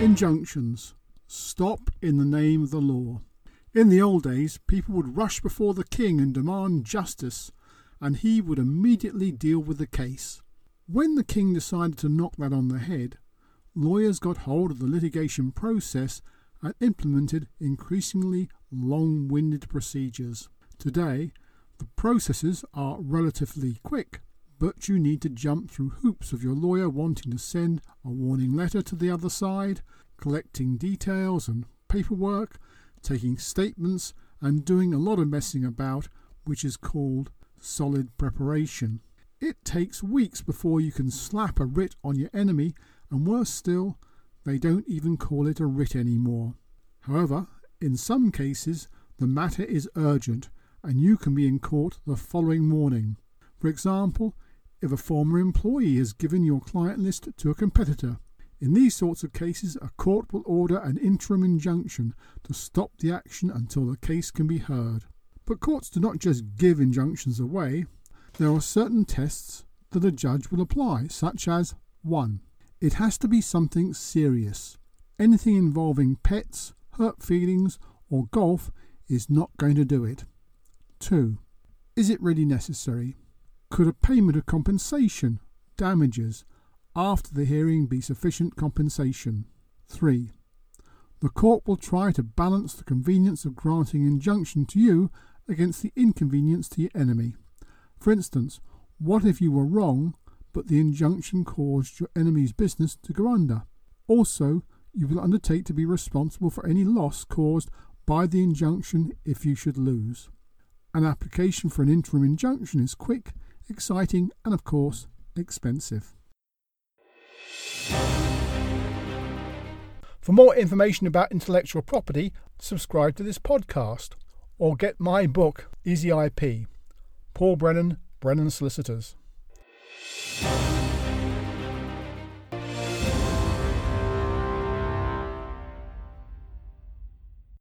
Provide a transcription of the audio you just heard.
Injunctions. Stop in the name of the law. In the old days, people would rush before the king and demand justice, and he would immediately deal with the case. When the king decided to knock that on the head, lawyers got hold of the litigation process and implemented increasingly long winded procedures. Today, the processes are relatively quick, but you need to jump through hoops of your lawyer wanting to send a warning letter to the other side, collecting details and paperwork, taking statements, and doing a lot of messing about, which is called solid preparation. It takes weeks before you can slap a writ on your enemy, and worse still, they don't even call it a writ anymore. However, in some cases, the matter is urgent and you can be in court the following morning. For example, if a former employee has given your client list to a competitor. In these sorts of cases, a court will order an interim injunction to stop the action until the case can be heard. But courts do not just give injunctions away, there are certain tests that a judge will apply, such as 1. It has to be something serious. Anything involving pets, hurt feelings, or golf is not going to do it. 2. Is it really necessary? Could a payment of compensation, damages, after the hearing be sufficient compensation? 3. The court will try to balance the convenience of granting injunction to you against the inconvenience to your enemy. For instance, what if you were wrong, but the injunction caused your enemy's business to go under? Also, you will undertake to be responsible for any loss caused by the injunction if you should lose. An application for an interim injunction is quick, exciting, and of course, expensive. For more information about intellectual property, subscribe to this podcast or get my book, Easy IP. Paul Brennan, Brennan Solicitors.